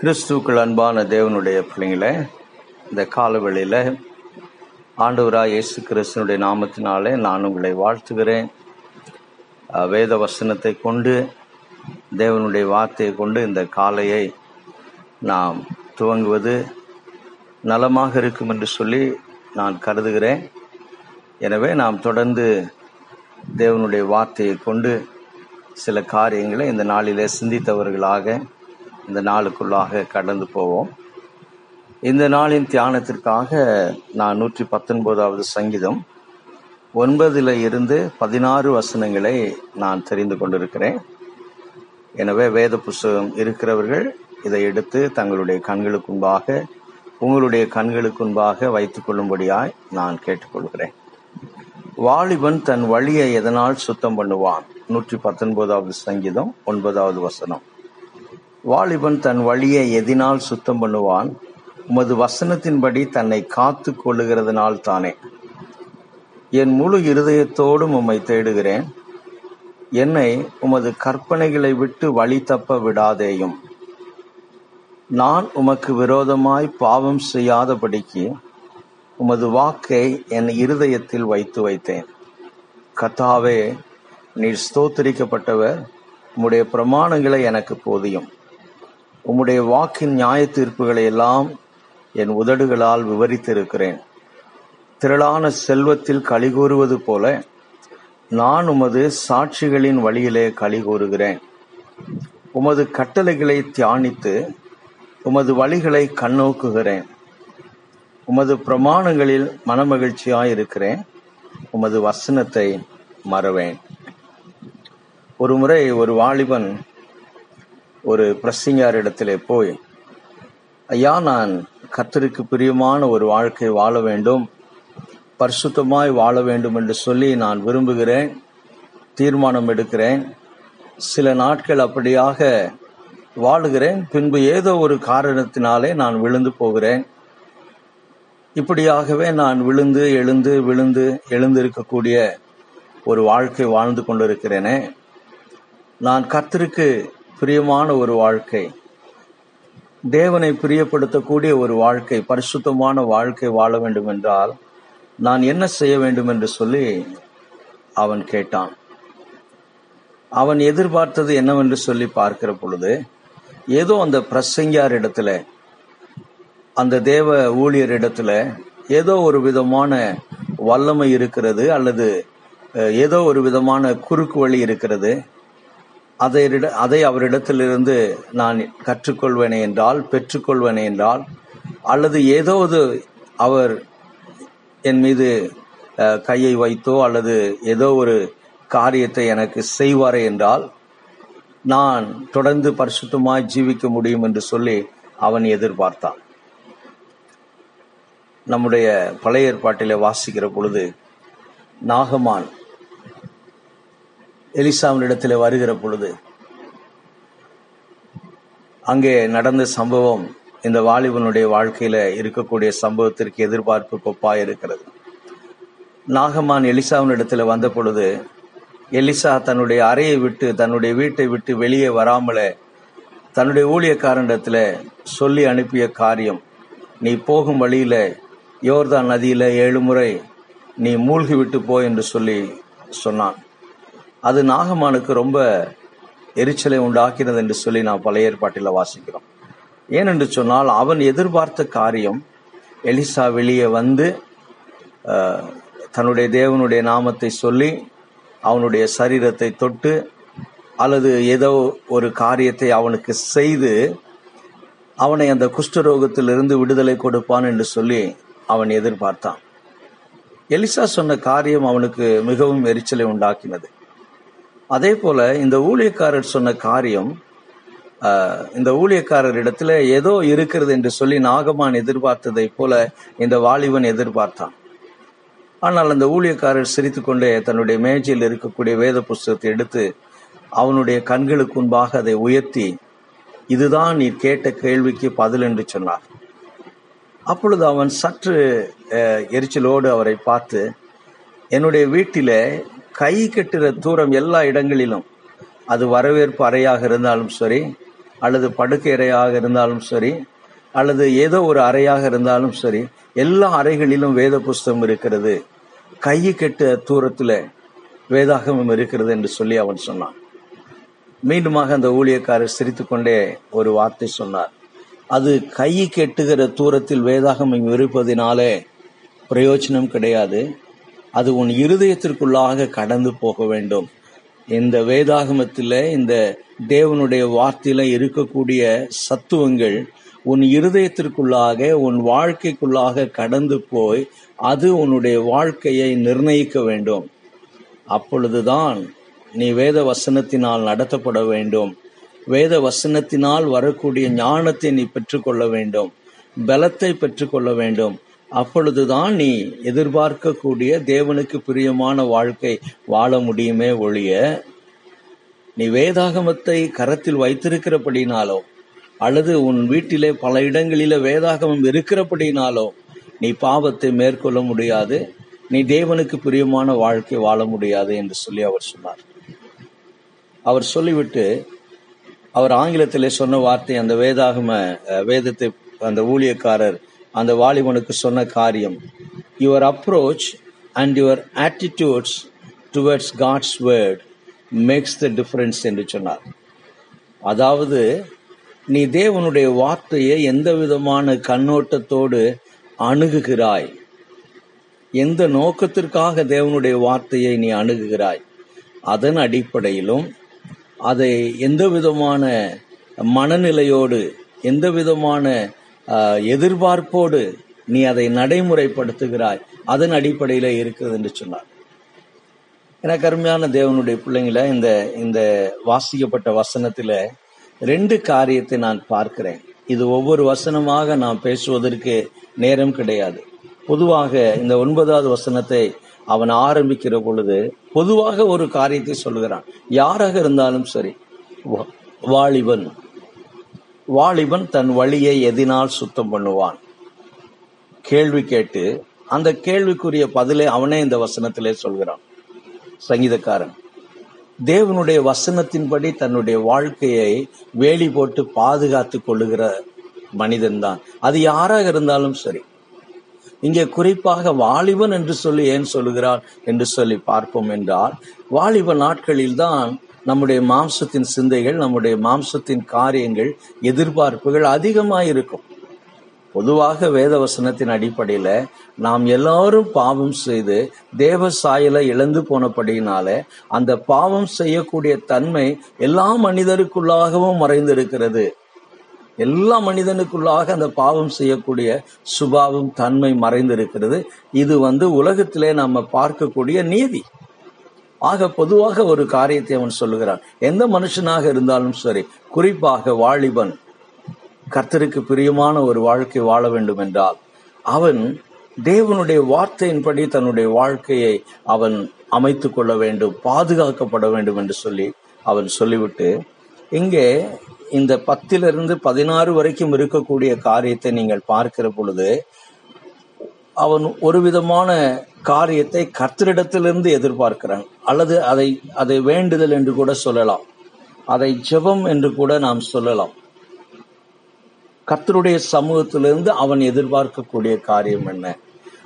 கிறிஸ்துவுக்குள் அன்பான தேவனுடைய பிள்ளைங்களை இந்த காலவெளியில் ஆண்டவராக இயேசு கிறிஸ்துனுடைய நாமத்தினாலே நான் உங்களை வாழ்த்துகிறேன். வேத வசனத்தை கொண்டு தேவனுடைய வார்த்தையை கொண்டு இந்த காலையை நாம் துவங்குவது நலமாக இருக்கும் என்று சொல்லி நான் கருதுகிறேன். எனவே நாம் தொடர்ந்து தேவனுடைய வார்த்தையை கொண்டு சில காரியங்களை இந்த நாளிலே சிந்தித்தவர்களாக இந்த நாளுக்குள்ளாக கடந்து போவோம். இந்த நாளின் தியானத்திற்காக நான் நூற்றி பத்தொன்பதாவது சங்கீதம் ஒன்பதில் இருந்து பதினாறு வசனங்களை நான் தெரிந்து கொண்டிருக்கிறேன். எனவே வேத புஸ்தகம் இருக்கிறவர்கள் இதை எடுத்து தங்களுடைய கண்களுக்குன்பாக உங்களுடைய கண்களுக்குன்பாக வைத்துக் கொள்ளும்படியாய் நான் கேட்டுக்கொள்கிறேன். வாலிபன் தன் வழியை எதனால் சுத்தம் பண்ணுவான்? நூற்றி பத்தொன்பதாவது சங்கீதம் ஒன்பதாவது வசனம். வாலிபன் தன் வழியை எதினால் சுத்தம் பண்ணுவான் உமது வசனத்தின்படி தன்னை காத்து கொள்ளுகிறதுனால் தானே. என் முழு இருதயத்தோடும் உம்மை தேடுகிறேன். என்னை உமது கற்பனைகளை விட்டு வழி தப்ப விடாதேயும். நான் உமக்கு விரோதமாய் பாவம் செய்யாதபடிக்கு உமது வாக்கை என் இருதயத்தில் வைத்து வைத்தேன். கத்தாவே நீர் ஸ்தோத்திரிக்கப்பட்டவர் உம்முடைய பிரமாணங்களை எனக்கு போதியும். உம்முடைய வாக்கின் நியாய தீர்ப்புகளை எல்லாம் என் உதடுகளால் விவரித்திருக்கிறேன். திரளான செல்வத்தில் கலிகூறுவது போல நான் உமது சாட்சிகளின் வழியிலே கலிகூறுகிறேன் உமது கட்டளைகளை தியானித்து உமது வழிகளை கண்ணோக்குகிறேன். உமது பிரமாணங்களில் மனமகிழ்ச்சியாயிருக்கிறேன். உமது வசனத்தை மறவேன். ஒரு முறை ஒரு வாலிபன் ஒரு பிரசிங்கார் இடத்திலே போய் ஐயா நான் கத்தருக்கு பிரியமான ஒரு வாழ்க்கை வாழ வேண்டும். பரிசுத்தமாய் வாழ வேண்டும் என்று சொல்லி நான் விரும்புகிறேன். தீர்மானம் எடுக்கிறேன். சில நாட்கள் அப்படியாக வாழுகிறேன். பின்பு ஏதோ ஒரு காரணத்தினாலே நான் விழுந்து போகிறேன். இப்படியாகவே நான் விழுந்து எழுந்து விழுந்து எழுந்திருக்கக்கூடிய ஒரு வாழ்க்கை வாழ்ந்து கொண்டிருக்கிறேனே. நான் கர்த்தருக்கு பிரியமான ஒரு வாழ்க்கை. தேவனை பிரியப்படுத்தக்கூடிய ஒரு வாழ்க்கை பரிசுத்தமான வாழ்க்கை வாழ வேண்டும் என்றால் நான் என்ன செய்ய வேண்டும் என்று சொல்லி அவன் கேட்டான். அவன் எதிர்பார்த்தது என்னவென்று சொல்லி பார்க்கிற பொழுது ஏதோ அந்த பிரசங்கியார் இடத்துல அந்த தேவ ஊழியர் இடத்துல ஏதோ ஒரு விதமான வல்லமை இருக்கிறது அல்லது ஏதோ ஒரு விதமான குறுக்கு வழி இருக்கிறது. அதை அதை அவரிடத்திலிருந்து நான் கற்றுக்கொள்வேனே என்றால் பெற்றுக்கொள்வேனே என்றால் அல்லது ஏதோ ஒரு அவர் என் மீது கையை வைத்தோ அல்லது ஏதோ ஒரு காரியத்தை எனக்கு செய்வாரே என்றால் நான் தொடர்ந்து பரிசுத்தமாய் ஜீவிக்க முடியும் என்று சொல்லி அவன் எதிர்பார்த்தான். நம்முடைய பழைய ஏற்பாட்டிலே வாசிக்கிற பொழுது நாகமான் எலிசாவினிடத்தில் வருகிற பொழுது அங்கே நடந்த சம்பவம் இந்த வாலிபனுடைய வாழ்க்கையில இருக்கக்கூடிய சம்பவத்திற்கு எதிர்பார்ப்பு கொப்பா இருக்கிறது. நாகமான் எலிசாவினிடத்துல வந்த பொழுது எலிசா தன்னுடைய அறையை விட்டு தன்னுடைய வீட்டை விட்டு வெளியே வராமல தன்னுடைய ஊழியக்காரனிடத்துல சொல்லி அனுப்பிய காரியம் நீ போகும் வழியில யோர்தான் நதியில ஏழு முறை நீ மூழ்கி விட்டு போ என்று சொல்லி சொன்னான். அது நாகமானுக்கு ரொம்ப எரிச்சலை உண்டாக்கினது என்று சொல்லி நான் பழைய ஏற்பாட்டில் வாசிக்கிறோம். ஏனென்று சொன்னால் அவன் எதிர்பார்த்த காரியம் எலிசா வெளியே வந்து தன்னுடைய தேவனுடைய நாமத்தை சொல்லி அவனுடைய சரீரத்தை தொட்டு அல்லது ஏதோ ஒரு காரியத்தை அவனுக்கு செய்து அவனை அந்த குஷ்டரோகத்திலிருந்து விடுதலை கொடுப்பான் என்று சொல்லி அவன் எதிர்பார்த்தான். எலிசா சொன்ன காரியம் அவனுக்கு மிகவும் எரிச்சலை உண்டாக்கினது. அதே போல இந்த ஊழியக்காரர் சொன்ன காரியம் இந்த ஊழியக்காரர் இடத்துல ஏதோ இருக்கிறது என்று சொல்லி நாகமான் எதிர்பார்த்ததை போல இந்த வாலிபன் எதிர்பார்த்தான். ஆனால் அந்த ஊழியக்காரர் சிரித்துக்கொண்டே தன்னுடைய மேஜையில் இருக்கக்கூடிய வேத புஸ்தகத்தை எடுத்து அவனுடைய கண்களுக்கு முன்பாக அதை உயர்த்தி இதுதான் நீ கேட்ட கேள்விக்கு பதில் என்று சொன்னார். அப்பொழுது அவன் சற்று எரிச்சலோடு அவரை பார்த்து என்னுடைய வீட்டில கை கட்டுற தூரம் எல்லா இடங்களிலும் அது வரவேற்பு அறையாக இருந்தாலும் சரி அல்லது படுக்கை அறையாக இருந்தாலும் சரி அல்லது ஏதோ ஒரு அறையாக இருந்தாலும் சரி எல்லா அறைகளிலும் வேத புஸ்தகம் இருக்கிறது. கையை கெட்ட தூரத்தில் வேதாகமம் இருக்கிறது என்று சொல்லி அவன் சொன்னான். மீண்டுமாக அந்த ஊழியக்காரர் சிரித்துக்கொண்டே ஒரு வார்த்தை சொன்னார். அது கை கெட்டுகிற தூரத்தில் வேதாகமம் இருப்பதினாலே பிரயோஜனம் கிடையாது. அது உன் இருதயத்திற்குள்ளாக கடந்து போக வேண்டும். இந்த வேதாகமத்தில் இந்த தேவனுடைய வார்த்தையில இருக்கக்கூடிய சத்துவங்கள் உன் இருதயத்திற்குள்ளாக உன் வாழ்க்கைக்குள்ளாக கடந்து போய் அது உன்னுடைய வாழ்க்கையை நிர்ணயிக்க வேண்டும். அப்பொழுதுதான் நீ வேத வசனத்தினால் நடத்தப்பட வேண்டும். வேத வசனத்தினால் வரக்கூடிய ஞானத்தை நீ பெற்றுக்கொள்ள வேண்டும். பலத்தை பெற்றுக்கொள்ள வேண்டும். அப்பொழுதுதான் நீ எதிர்பார்க்கக்கூடிய தேவனுக்கு பிரியமான வாழ்க்கை வாழ முடியுமே ஒழிய நீ வேதாகமத்தை கரத்தில் வைத்திருக்கிறபடினாலோ அல்லது உன் வீட்டிலே பல இடங்களில வேதாகமம் இருக்கிறபடினாலோ நீ பாவத்தை மேற்கொள்ள முடியாது நீ தேவனுக்கு பிரியமான வாழ்க்கை வாழ முடியாது என்று சொல்லி அவர் சொன்னார். அவர் சொல்லிவிட்டு அவர் ஆங்கிலத்திலே சொன்ன வார்த்தை அந்த வேதாகம வேதத்தை அந்த ஊழியக்காரர் அந்த வாலிபனுக்கு சொன்ன காரியம். Your approach and your attitudes towards God's word makes the difference என்று சொன்னார். அதாவது நீ தேவனுடைய வார்த்தையை எந்த விதமான கண்ணோட்டத்தோடு அணுகுகிறாய்? எந்த நோக்கத்திற்காக தேவனுடைய வார்த்தையை நீ அணுகுகிறாய்? அதன் அடிப்படையிலும் அதை எந்த விதமான மனநிலையோடு எந்த விதமான எதிர்பார்ப்போடு நீ அதை நடைமுறைப்படுத்துகிறாய். அதன் அடிப்படையில இருக்கிறது என்று சொன்னார். எனக்கு அருமையான தேவனுடைய பிள்ளைங்கள இந்த இந்த வாசிக்கப்பட்ட வசனத்துல ரெண்டு காரியத்தை நான் பார்க்கிறேன். இது ஒவ்வொரு வசனமாக நாம் பேசுவதற்கு நேரம் கிடையாது. பொதுவாக இந்த ஒன்பதாவது வசனத்தை அவன் ஆரம்பிக்கிற பொழுது பொதுவாக ஒரு காரியத்தை சொல்லுகிறான். யாராக இருந்தாலும் சரி வா- வாலிபன் வாலிபன் தன் வழியை எதினால் சுத்தம் பண்ணுவான். கேள்வி கேட்டு அந்த கேள்விக்குரிய பதிலை அவனே இந்த வசனத்திலே சொல்கிறான். சங்கீதக்காரன் தேவனுடைய வசனத்தின்படி தன்னுடைய வாழ்க்கையை வேலி போட்டு பாதுகாத்து கொள்ளுகிற மனிதன்தான். அது யாராக இருந்தாலும் சரி. இங்கே குறிப்பாக வாலிபன் என்று சொல்லி ஏன் சொல்லுகிறார் என்று சொல்லி பார்ப்போம் என்றால் வாலிப நாட்களில்தான் நம்முடைய மாம்சத்தின் சிந்தைகள் நம்முடைய மாம்சத்தின் காரியங்கள் எதிர்பார்ப்புகள் அதிகமாயிருக்கும். பொதுவாக வேதவசனத்தின் அடிப்படையில நாம் எல்லாரும் பாவம் செய்து தேவ சாயலை இழந்து போனபடியினால அந்த பாவம் செய்யக்கூடிய தன்மை எல்லா மனிதருக்குள்ளாகவும் மறைந்திருக்கிறது. எல்லா மனிதனுக்குள்ளாக அந்த பாவம் செய்யக்கூடிய சுபாவம் தன்மை மறைந்திருக்கிறது. இது வந்து உலகத்திலே நம்ம பார்க்கக்கூடிய நீதி. ஆக பொதுவாக ஒரு காரியத்தை அவன் சொல்லுகிறான். எந்த மனுஷனாக இருந்தாலும் சரி குறிப்பாக வாலிபன் கர்த்தருக்கு பிரியமான ஒரு வாழ்க்கை வாழ வேண்டும் என்றால் அவன் தேவனுடைய வார்த்தையின்படி தன்னுடைய வாழ்க்கையை அவன் அமைத்துக் கொள்ள வேண்டும் பாதுகாக்கப்பட வேண்டும் என்று சொல்லி அவன் சொல்லிவிட்டு இங்கே இந்த பத்திலிருந்து பதினாறு வரைக்கும் இருக்கக்கூடிய காரியத்தை நீங்கள் பார்க்கிற பொழுது அவன் ஒரு விதமான காரியத்தை கர்த்தரிடத்திலிருந்து எதிர்பார்க்கிறான். அல்லது அதை அதை வேண்டுதல் என்று கூட சொல்லலாம். அதை ஜெபம் என்று கூட நாம் சொல்லலாம். கர்த்தருடைய சமூகத்திலிருந்து அவன் எதிர்பார்க்கக்கூடிய காரியம் என்ன?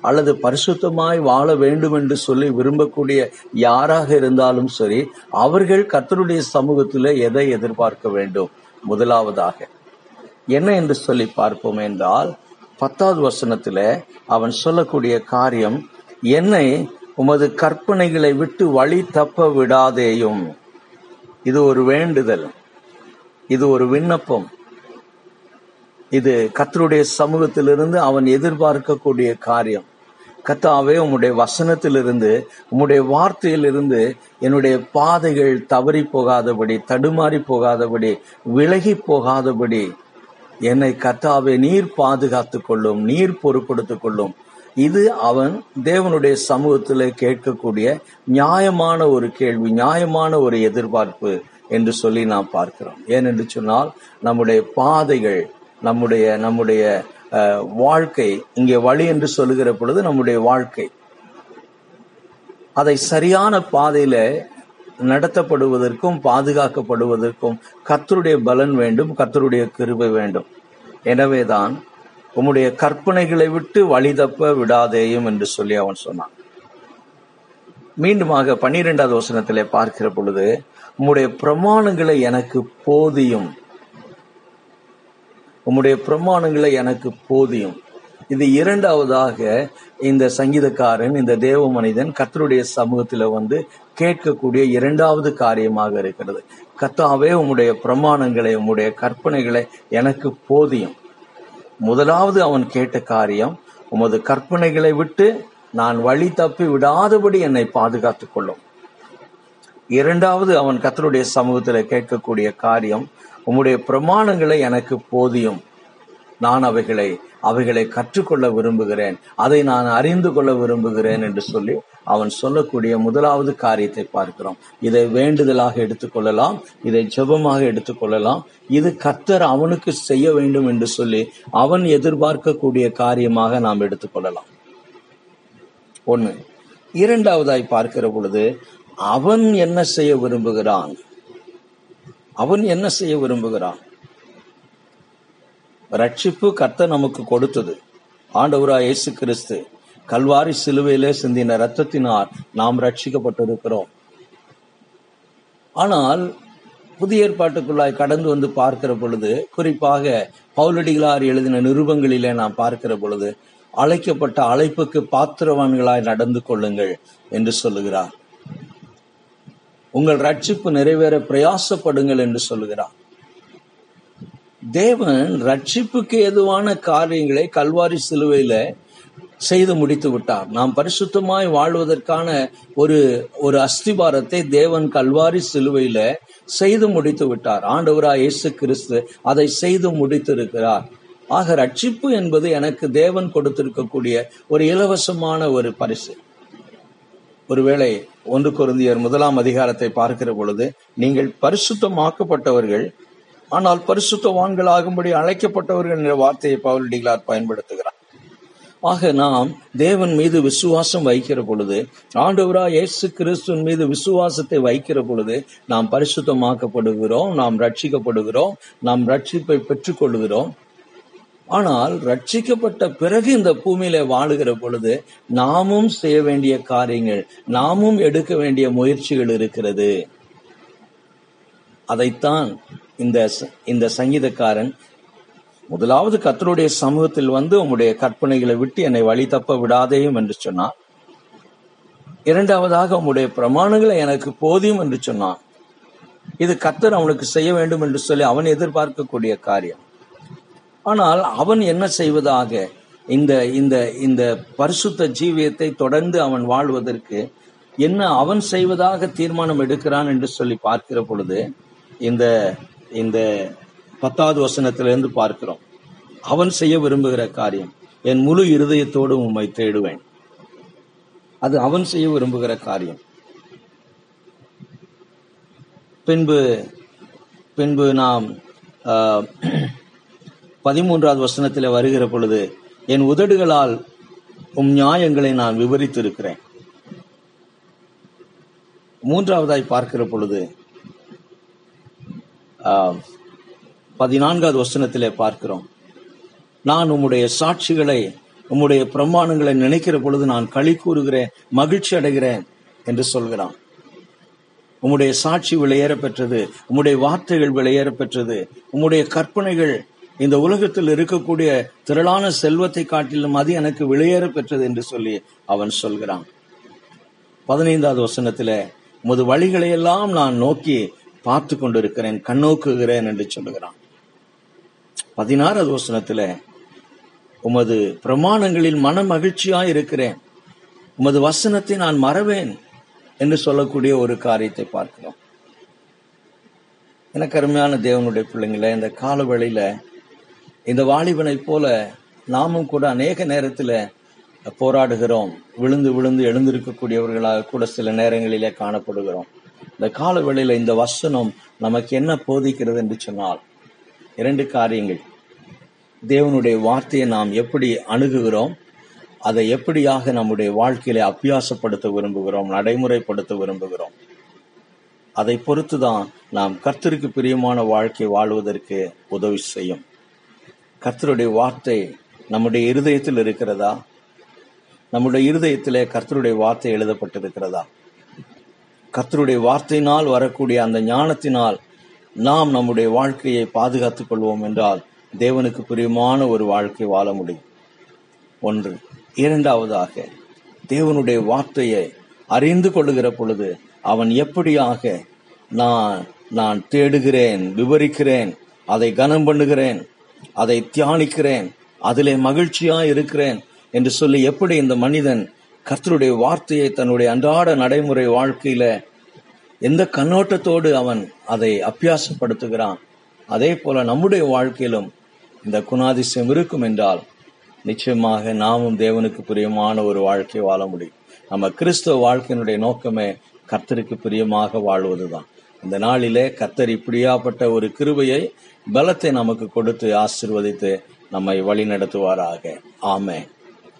அல்லது பரிசுத்தமாய் வாழ வேண்டும் என்று சொல்லி விரும்பக்கூடிய யாராக இருந்தாலும் சரி அவர்கள் கர்த்தருடைய சமூகத்தில் எதை எதிர்பார்க்க வேண்டும்? முதலாவதாக என்ன என்று சொல்லி பார்ப்போம் என்றால் பத்தாவது வசனத்துல அவன் சொல்லக்கூடிய காரியம் என்னை உமது கற்பனைகளை விட்டு வழி தப்ப விடாதேயும். இது ஒரு வேண்டுதல். இது ஒரு விண்ணப்பம். இது கத்தருடைய சமூகத்திலிருந்து அவன் எதிர்பார்க்கக்கூடிய காரியம். கத்தாவே உம்முடைய வசனத்திலிருந்து உம்முடைய வார்த்தையிலிருந்து என்னுடைய பாதைகள் தவறி போகாதபடி தடுமாறி போகாதபடி விலகி போகாதபடி என்னை கத்தாவே நீர் பாதுகாத்துக் கொள்ளும் நீர் பொறுப்படுத்திக் கொள்ளும். இது அவன் தேவனுடைய சமூகத்தில் கேட்கக்கூடிய நியாயமான ஒரு கேள்வி நியாயமான ஒரு எதிர்பார்ப்பு என்று சொல்லி நாம் பார்க்கிறோம். ஏனென்று சொன்னால் நம்முடைய பாதைகள் நம்முடைய நம்முடைய வாழ்க்கை இங்கே வழி என்று சொல்லுகிற பொழுது நம்முடைய வாழ்க்கை. அதை சரியான பாதையில நடத்தப்படுவதற்கும் பாதுகாக்கப்படுவதற்கும் கத்தருடைய பலன் வேண்டும் கத்தருடைய கிருபை வேண்டும். எனவேதான் உம்முடைய கற்பனைகளை விட்டு வழி தப்ப விடாதேயும் என்று சொல்லி அவன் சொன்னான். மீண்டுமாக பன்னிரெண்டாவது வசனத்திலே பார்க்கிற பொழுது உம்முடைய பிரமாணங்களை எனக்கு போதியும். உம்முடைய பிரமாணங்களை எனக்கு போதியும். இது இரண்டாவதாக இந்த சங்கீதக்காரன் இந்த தேவ மனிதன் கத்தருடைய சமூகத்துல வந்து கேட்கக்கூடிய இரண்டாவது காரியமாக இருக்கிறது. கத்தாவே உம்முடைய பிரமாணங்களை உம்முடைய கற்பனைகளை எனக்கு போதியும். முதலாவது அவன் கேட்ட காரியம் உமது கற்பனைகளை விட்டு நான் வழி தப்பி விடாதபடி என்னை பாதுகாத்துக் கொள்ளும். இரண்டாவது அவன் கத்தருடைய சமூகத்தில் கேட்கக்கூடிய காரியம் உம்முடைய பிரமாணங்களை எனக்கு போதியும். நான் அவைகளை அவைகளை கற்றுக்கொள்ள விரும்புகிறேன். அதை நான் அறிந்து கொள்ள விரும்புகிறேன் என்று சொல்லி அவன் சொல்லக்கூடிய முதலாவது காரியத்தை பார்க்கிறோம். இதை வேண்டுதலாக எடுத்துக்கொள்ளலாம் இதை ஜெபமாக எடுத்துக்கொள்ளலாம் இது கர்த்தர் அவனுக்கு செய்ய வேண்டும் என்று சொல்லி அவன் எதிர்பார்க்கக்கூடிய காரியமாக நாம் எடுத்துக்கொள்ளலாம் ஒண்ணு இரண்டாவதாய் பார்க்கிற பொழுது அவன் என்ன செய்ய விரும்புகிறான்? அவன் என்ன செய்ய விரும்புகிறான்? ரட்சிப்பு கர்த்தர் நமக்கு கொடுத்தது. ஆண்டவரா இயேசு கிறிஸ்து கல்வாரி சிலுவையிலே சிந்தின ரத்தத்தினால் நாம் ரட்சிக்கப்பட்டிருக்கிறோம். ஆனால் புதிய ஏற்பாட்டுக்குள்ளாய் கடந்து வந்து பார்க்கிற பொழுது குறிப்பாக பவுலடிகளார் எழுதின நிருபங்களிலே நாம் பார்க்கிற பொழுது அழைக்கப்பட்ட அழைப்புக்கு பாத்திரவான்களாய் நடந்து கொள்ளுங்கள் என்று சொல்லுகிறார். உங்கள் ரட்சிப்பு நிறைவேற பிரயாசப்படுங்கள் என்று சொல்லுகிறார். தேவன் ரட்சிப்புக்கு ஏதுவான காரியங்களை கல்வாரி சிலுவையில செய்து முடித்து விட்டார். நாம் பரிசுத்தமாய் வாழ்வதற்கான ஒரு ஒரு அஸ்திபாரத்தை தேவன் கல்வாரி சிலுவையில செய்து முடித்து விட்டார். ஆண்டவராய் இயேசு கிறிஸ்து அதை செய்து முடித்திருக்கிறார். ஆக ரட்சிப்பு என்பது எனக்கு தேவன் கொடுத்திருக்கக்கூடிய ஒரு இலவசமான ஒரு பரிசு. ஒருவேளை ஒன்று குருந்தியர் முதலாம் அதிகாரத்தை பார்க்கிற பொழுது நீங்கள் பரிசுத்தமாக்கப்பட்டவர்கள் ஆனால் பரிசுத்தவான்களாகும்படி அழைக்கப்பட்டவர்கள் என்ற வார்த்தையை பவுலடிகளார் பயன்படுத்துகிறார். ஆக நாம் தேவன் மீது விசுவாசம் வைக்கிற பொழுது ஆண்டவரா இயேசு கிறிஸ்துவின் மீது விசுவாசத்தை வைக்கிற பொழுது நாம் பரிசுத்தமாக்கப்படுகிறோம் நாம் ரட்சிக்கப்படுகிறோம் நாம் ரட்சிப்பை பெற்றுக்கொள்கிறோம். ஆனால் ரட்சிக்கப்பட்ட பிறகு இந்த பூமியில வாழுகிற பொழுது நாமும் செய்ய வேண்டிய காரியங்கள் நாமும் எடுக்க வேண்டிய முயற்சிகள் இருக்கிறது. அதைத்தான் இந்த இந்த சங்கீதக்காரன் முதலாவது கத்தருடைய சமூகத்தில் வந்து உம்முடைய கற்பனைகளை விட்டு என்னை வழி தப்ப விடாதேயும் என்று சொன்னான். இரண்டாவதாக உம்முடைய பிரமாணங்களை எனக்கு போதியும் என்று சொன்னான். இது கத்தர் அவனுக்கு செய்ய வேண்டும் என்று சொல்லி அவன் எதிர்பார்க்கக்கூடிய காரியம். ஆனால் அவன் என்ன செய்வதாக? இந்த இந்த இந்த பரிசுத்த ஜீவியத்தை தொடர்ந்து அவன் வாழ்வதற்கு என்ன அவன் செய்வதாக தீர்மானம் எடுக்கிறான் என்று சொல்லி பார்க்கிற பொழுது இந்த இந்த பத்தாவது வசனத்திலிருந்து பார்க்கிறோம். அவன் செய்ய விரும்புகிற காரியம் என் முழு இருதயத்தோடு உம்மை தேடுவேன். அது அவன் செய்ய விரும்புகிற காரியம். பின்பு பின்பு நாம் பதிமூன்றாவது வசனத்தில் வருகிற பொழுது என் உதடுகளால் உம் நியாயங்களை நான் விவரித்திருக்கிறேன். மூன்றாவதாய் பார்க்கிற பொழுது பதினான்காவது வசனத்திலே பார்க்கிறோம். நான் உம்முடைய சாட்சிகளை உம்முடைய பிரமாணங்களை நினைக்கிற பொழுது நான் களி கூறுகிறேன் மகிழ்ச்சி அடைகிறேன் என்று சொல்கிறான். உம்முடைய சாட்சி விலையேற பெற்றது உம்முடைய வார்த்தைகள் விலையேற பெற்றது உம்முடைய கற்பனைகள் இந்த உலகத்தில் இருக்கக்கூடிய திரளான செல்வத்தை காட்டிலும் அது எனக்கு விலையேற பெற்றது என்று சொல்லி அவன் சொல்கிறான். பதினைந்தாவது வசனத்துல உமது வழிகளையெல்லாம் நான் நோக்கி பார்த்து கொண்டிருக்கிறேன் கண்ணோக்குகிறேன் என்று சொல்லுகிறான். பதினாறாவது வசனத்துல உமது பிரமாணங்களில் மன மகிழ்ச்சியா இருக்கிறேன். உமது வசனத்தை நான் மறவேன் என்று சொல்லக்கூடிய ஒரு காரியத்தை பார்க்கிறோம். எனக்கு அருமையான தேவனுடைய பிள்ளைங்கள இந்த கால வேளையில இந்த வாலிபனைப் போல நாமும் கூட அநேக நேரத்துல போராடுகிறோம். விழுந்து விழுந்து எழுந்திருக்கக்கூடியவர்களாக கூட சில நேரங்களிலே காணப்படுகிறோம். இந்த கால வேளையில இந்த வசனம் நமக்கு என்ன போதிக்கிறது என்று சொன்னால் இரண்டு காரியங்கள். தேவனுடைய வார்த்தையை நாம் எப்படி அணுகுகிறோம் அதை எப்படியாக நம்முடைய வாழ்க்கையில அபியாசப்படுத்த விரும்புகிறோம் நடைமுறைப்படுத்த விரும்புகிறோம். அதை பொறுத்துதான் நாம் கர்த்தருக்கு பிரியமான வாழ்க்கை வாழ்வதற்கு உதவி செய்யும். கர்த்தருடைய வார்த்தை நம்முடைய இருதயத்தில் இருக்கிறதா? நம்முடைய இருதயத்திலே கர்த்தருடைய வார்த்தை எழுதப்பட்டிருக்கிறதா? கத்தருடைய வார்த்தையினால் வரக்கூடிய அந்த ஞானத்தினால் நாம் நம்முடைய வாழ்க்கையை பாதுகாத்துக் கொள்வோம் என்றால் தேவனுக்கு பிரியமான ஒரு வாழ்க்கை வாழ முடியும். ஒன்று இரண்டாவதாக தேவனுடைய வார்த்தையை அறிந்து கொள்ளுகிற பொழுது அவன் எப்படியாக நான் நான் தேடுகிறேன் விவரிக்கிறேன் அதை கனம் பண்ணுகிறேன் அதை தியானிக்கிறேன் அதிலே மகிழ்ச்சியா இருக்கிறேன் என்று சொல்லி எப்படி இந்த மனிதன் கர்த்தருடைய வார்த்தையை தன்னுடைய அன்றாட நடைமுறை வாழ்க்கையில எந்த கண்ணோட்டத்தோடு அவன் அதை அபியாசப்படுத்துகிறான் அதே போல நம்முடைய வாழ்க்கையிலும் இந்த குணாதிசயம் இருக்கும் என்றால் நிச்சயமாக நாமும் தேவனுக்கு பிரியமான ஒரு வாழ்க்கை வாழ முடியும். நம்ம கிறிஸ்தவ வாழ்க்கையினுடைய நோக்கமே கர்த்தருக்கு பிரியமாக வாழ்வதுதான். இந்த நாளிலே கர்த்தர் இப்படியாப்பட்ட ஒரு கிருபையை பலத்தை நமக்கு கொடுத்து ஆசிர்வதித்து நம்மை வழி நடத்துவாராக ஆமே